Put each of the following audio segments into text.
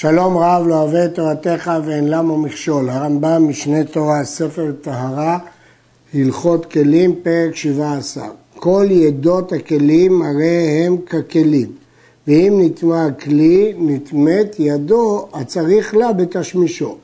שלום רב לא אוהב את תורתך ואין למה מכשול. הרמב"ם, משנה תורה, ספר טהרה, הלכות כלים, פרק 17. כל ידות הכלים הרי הם ככלים, ואם נטמע כלי, נטמאת ידו הצריך לה בתשמישו,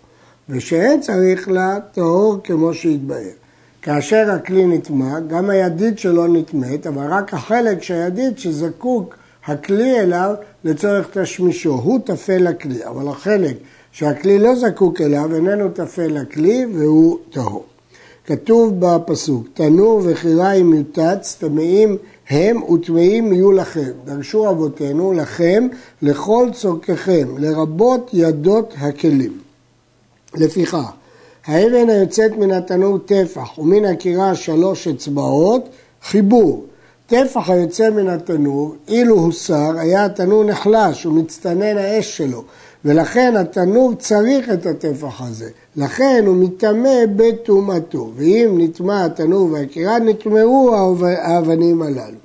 ושאין צריך לה טהור כמו שהתבהר. כאשר הכלי נטמע, גם הידית שלו נטמאת, אבל רק החלק שהידית שזקוק הכלי אליו לצורך תשמישו, הוא טפל לכלי, אבל החלק שהכלי לא זקוק אליו איננו טפל לכלי והוא טהור. כתוב בפסוק, תנור וחיריים יוטץ, טמאים הם וטמאים יהיו לכם. דרשו רבותינו לכם לכל צורככם, לרבות ידות הכלים. לפיכך, האבן היוצאת מן התנור טפח ומן הקירה שלוש אצבעות, חיבור. טפח היוצא מן התנור, אילו הוסר, היה התנור נחלש ומצטנן האש שלו, ולכן התנור צריך את הטפח הזה. לכן הוא מטמא בטומאתו, ואם נטמע התנור והקירה, נטמעו האבנים הללו.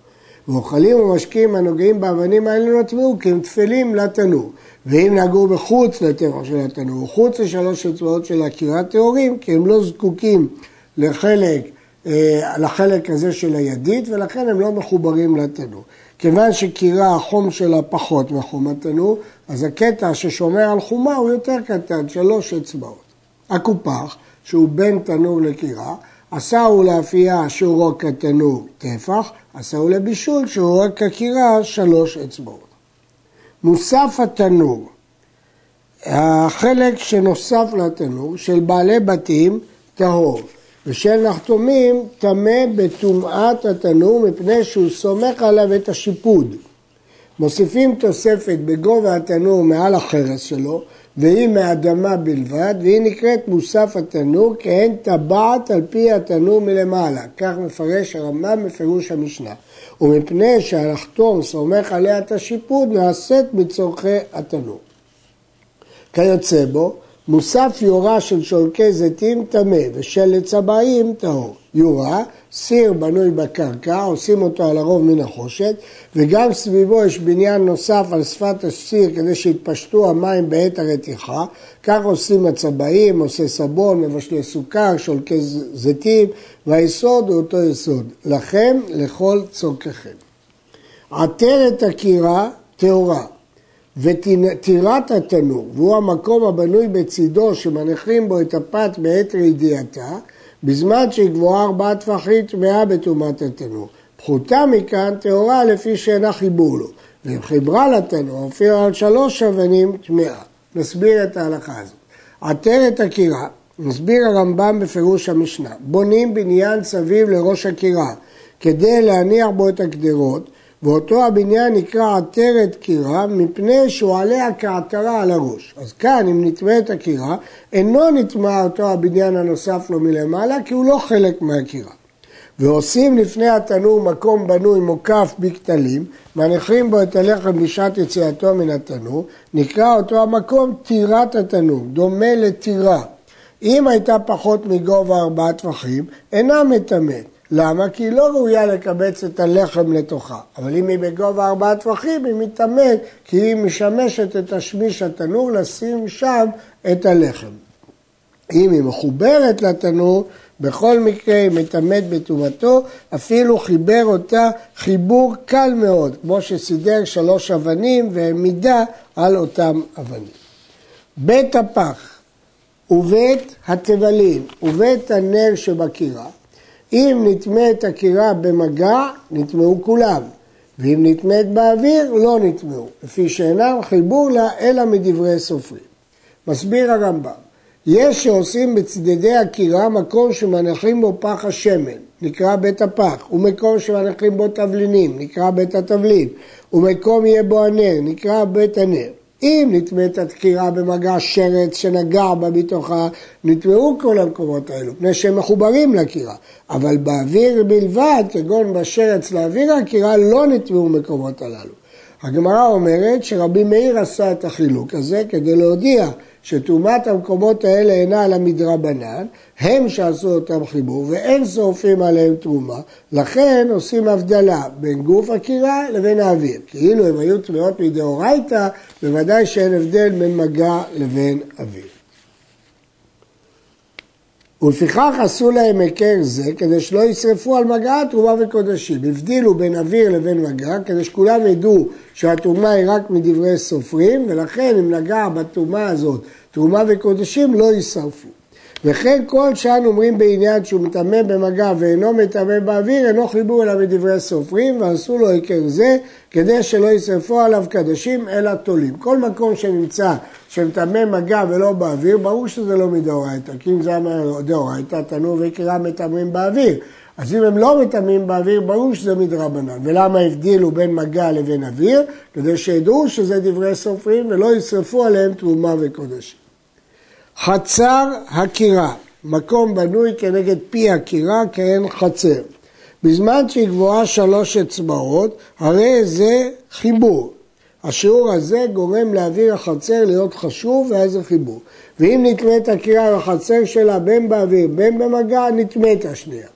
ואוכלים ומשקים הנוגעים באבנים האלה נטמעו כי הם תפלים לתנור. ואם נגעו בחוץ לטפח של התנור, חוץ לשלוש אצבעות של הקירה טהורים, כי הם לא זקוקים לחלק לחלק הזה של הידית ולכן הם לא מחוברים לתנור. כיוון שקירה החום שלה פחות מחום התנור, אז הקטע ששומר על חומה הוא יותר קטן, שלוש אצבעות. הקופח, שהוא בין תנור לקירה, עשהו לאפייה שהוא רק כתנור טפח, עשהו לבישול שהוא רק כקירה שלוש אצבעות. מוסף התנור, החלק שנוסף לתנור של בעלי בתים טהור. ושל נחתומים טמא בטומאת התנור מפני שהוא סומך עליו את השיפוד. מוסיפים תוספת בגובה התנור מעל החרס שלו, והיא מאדמה בלבד, והיא נקראת מוסף התנור, אין טבעת על פי התנור מלמעלה. כך מפרש הרמב"ם בפירוש המשנה. ומפני שהלחתום סומך עליה את השיפוד, נעשית בצורכי התנור. כיוצא בו, מוסף יורה של שולקי זיתים טמא ושל לצבעים טהור. יורה, סיר בנוי בקרקע, עושים אותו על הרוב מן החושת, וגם סביבו יש בניין נוסף על שפת הסיר כדי שיתפשטו המים בעת הרתיחה. כך עושים הצבעים, עושה סבון, מבשלי סוכר, שולקי זיתים, והיסוד הוא אותו יסוד. לכם, לכל צורככם. עטרת הקירה טהורה. וטירת התנור, והוא המקום הבנוי בצידו שמניחים בו את הפת בעת רעידייתה, בזמן שהיא גבוהה ארבעה טפחים טמאה בטומאת התנור. פחותה מכאן טהורה לפי שאינה חיבור לו, ואם חיברה לתנור, הופיעה על שלוש אבנים טמאה. נסביר את ההלכה הזאת. עטרת הקירה, נסביר הרמב"ם בפירוש המשנה, בונים בניין סביב לראש הקירה כדי להניח בו את הגדרות ואותו הבניין נקרא עטרת קירה מפני שהוא עליה כעטרה על הראש. אז כאן אם נטמא את הקירה, אינו נטמע אותו הבניין הנוסף לו מלמעלה כי הוא לא חלק מהקירה. ועושים לפני התנור מקום בנוי מוקף בכתלים, מניחים בו את הלחם בשעת יציאתו מן התנור, נקרא אותו המקום טירת התנור, דומה לטירה. אם הייתה פחות מגובה ארבעה טפחים, אינה מטמאת. למה? כי היא לא ראויה לקבץ את הלחם לתוכה. אבל אם היא בגובה ארבעה טפחים, היא מתעמת, כי היא משמשת את השמיש התנור לשים שם את הלחם. אם היא מחוברת לתנור, בכל מקרה היא מטמאת בטומאתו, אפילו חיבר אותה חיבור קל מאוד, כמו שסידר שלוש אבנים והעמידה על אותם אבנים. בית הפח ובית התבלין ובית הנר שבקירה אם נטמאת הקירה במגע, נטמאו כולם, ואם נטמאת באוויר, לא נטמאו, לפי שאינם חיבור לה אלא מדברי סופרים. מסביר הרמב"ם, יש שעושים בצדדי הקירה מקום שמניחים בו פח השמן, נקרא בית הפח, ומקום שמניחים בו תבלינים, נקרא בית התבלין, ומקום יהיה בו הנר, נקרא בית הנר. אם נטמאת הדקירה במגע שרץ שנגע בה מתוכה, נטמעו כל המקומות האלו, מפני שהם מחוברים לקירה. אבל באוויר בלבד, כגון בשרץ לאוויר הקירה, לא נטמעו מקומות הללו. הגמרא אומרת שרבי מאיר עשה את החילוק הזה כדי להודיע שטומאת המקומות האלה אינה על המדרבנן, הם שעשו אותם חיבור ואין שורפים עליהם תרומה, לכן עושים הבדלה בין גוף הקירה לבין האוויר. כאילו הם היו טמאות מדאורייתא, בוודאי שאין הבדל בין מגע לבין אוויר. ולפיכך עשו להם היכר זה כדי שלא ישרפו על מגע תרומה וקודשים. הבדילו בין אוויר לבין מגע כדי שכולם ידעו שהתרומה היא רק מדברי סופרים ולכן אם נגע בתרומה הזאת תרומה וקודשים לא יישרפו. וכן כל שאנו אומרים בעניין שהוא מטמא במגע ואינו מטמא באוויר, אינו חיבור אלא בדברי סופרים, ועשו לו היכר זה, כדי שלא ישרפו עליו קדשים אלא תולים. כל מקום שנמצא שמטמא מגע ולא באוויר, ברור שזה לא מדאורייתא, כי אם זה היה מדאורייתא, תנור ויקרא מטמאים באוויר. אז אם הם לא מטמאים באוויר, ברור שזה מדרבנן. ולמה הבדילו בין מגע לבין אוויר? כדי שידעו שזה דברי סופרים ולא ישרפו עליהם תרומה וקודשים. חצר הקירה, מקום בנוי כנגד פי הקירה כעין חצר. בזמן שהיא גבוהה שלוש אצבעות, הרי זה חיבור. השיעור הזה גורם לאוויר החצר להיות חשוב ואז זה חיבור. ואם נטמאת הקירה בחצר שלה בין באוויר בין במגע, נטמאת השנייה.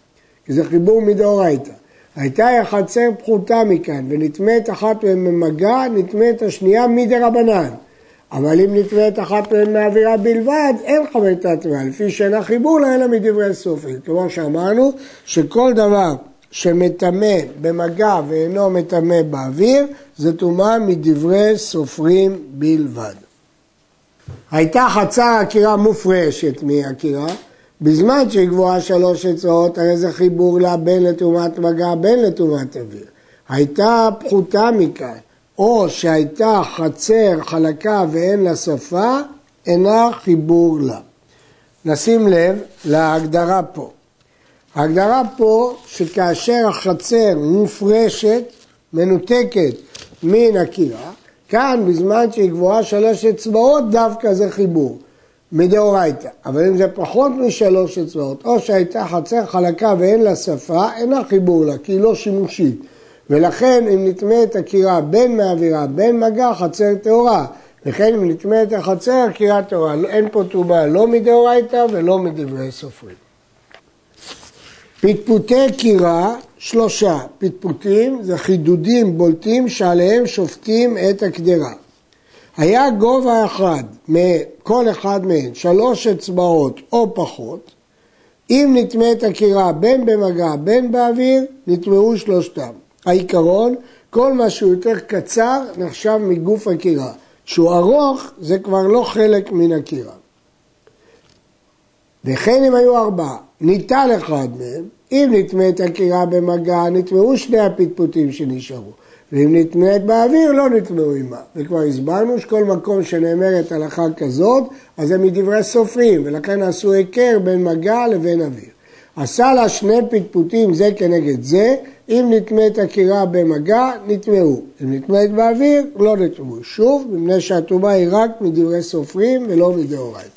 כי זה חיבור מדאורייתא. הייתה החצר פחותה מכאן ונטמאת אחת במגע, נטמאת השנייה מדרבנן. אבל אם נטמאת אחת מהן מהאווירה בלבד, אין חמתה טמאה, לפי שאין החיבור לה אלא מדברי סופרים. כמו שאמרנו, שכל דבר שמטמא במגע ואינו מטמא באוויר, זה טומאה מדברי סופרים בלבד. הייתה חצה עקירה מופרשת מעקירה, בזמן שהיא גבוהה שלוש אצבעות, הרי זה חיבור לה בין לטומאת מגע בין לטומאת אוויר. הייתה פחותה מכאן, או שהייתה חצר חלקה ואין לה שפה, אינה חיבור לה. נשים לב להגדרה פה. ההגדרה פה שכאשר החצר מופרשת, מנותקת מן הקירה, כאן בזמן שהיא גבוהה שלוש אצבעות דווקא זה חיבור, מדאורייתא. אבל אם זה פחות משלוש אצבעות, או שהייתה חצר חלקה ואין לה שפה, אינה חיבור לה, כי היא לא שימושית. ולכן אם נטמא את הקירה בין מעבירה בין מגע, חצר טהורה. וכן אם נטמא את החצר, קירה טהורה. אין פה טומאה לא מדאורייתא ולא מדברי סופרים. פטפוטי קירה, שלושה. פטפוטים זה חידודים בולטים שעליהם שופטים את הקדרה. היה גובה אחד מכל אחד מהן, שלוש אצבעות או פחות, אם נטמא את הקירה בין במגע בין באוויר, נטמאו שלושתם. העיקרון, כל מה שהוא יותר קצר נחשב מגוף הקירה. שהוא ארוך זה כבר לא חלק מן הקירה. וכן אם היו ארבעה, ניטל אחד מהם, אם נטמאת הקירה במגע, נטמאו שני הפטפוטים שנשארו. ואם נטמאת באוויר, לא נטמאו עימה. וכבר הסברנו שכל מקום שנאמרת הלכה כזאת, אז זה מדברי סופרים, ולכן עשו היכר בין מגע לבין אוויר. עשה לה שני פטפוטים זה כנגד זה, אם נטמאת הקירה במגע, נטמאו. אם נטמאת באוויר, לא נטמאו. שוב, מפני שהטומאה היא רק מדברי סופרים ולא מדאורייתא.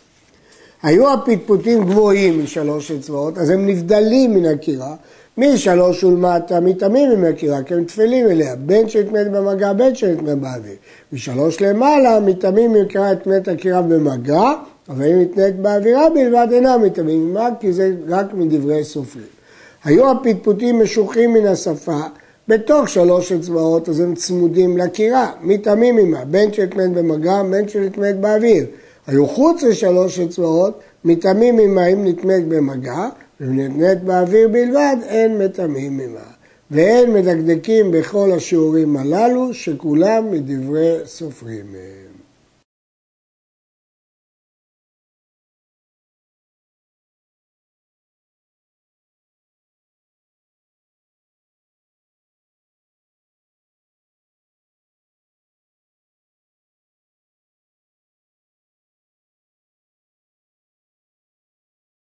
היו הפטפוטים גבוהים משלוש אצבעות, אז הם נבדלים מן הקירה, משלוש ולמטה מטמאים מן הקירה, כי הם טפלים אליה, בין שנטמאת במגע, בין שנטמאת באוויר. משלוש למעלה מטמאים מקרא את הקירה במגע, אבל אם נטמאת באווירה בלבד אינם מטמאים עמה, כי זה רק מדברי סופרים. היו הפטפוטים משוחים מן השפה בתוך שלוש אצבעות, אז הם צמודים לקירה, מטמאים עמה, בין שנטמאת במגע, בין שנטמאת באוויר. היו חוץ לשלוש אצבעות, מטמאים עמה אם נטמאת במגע, ואם נטמאת באוויר בלבד, אין מטמאים עמה. ואין מדקדקים בכל השיעורים הללו, שכולם מדברי סופרים.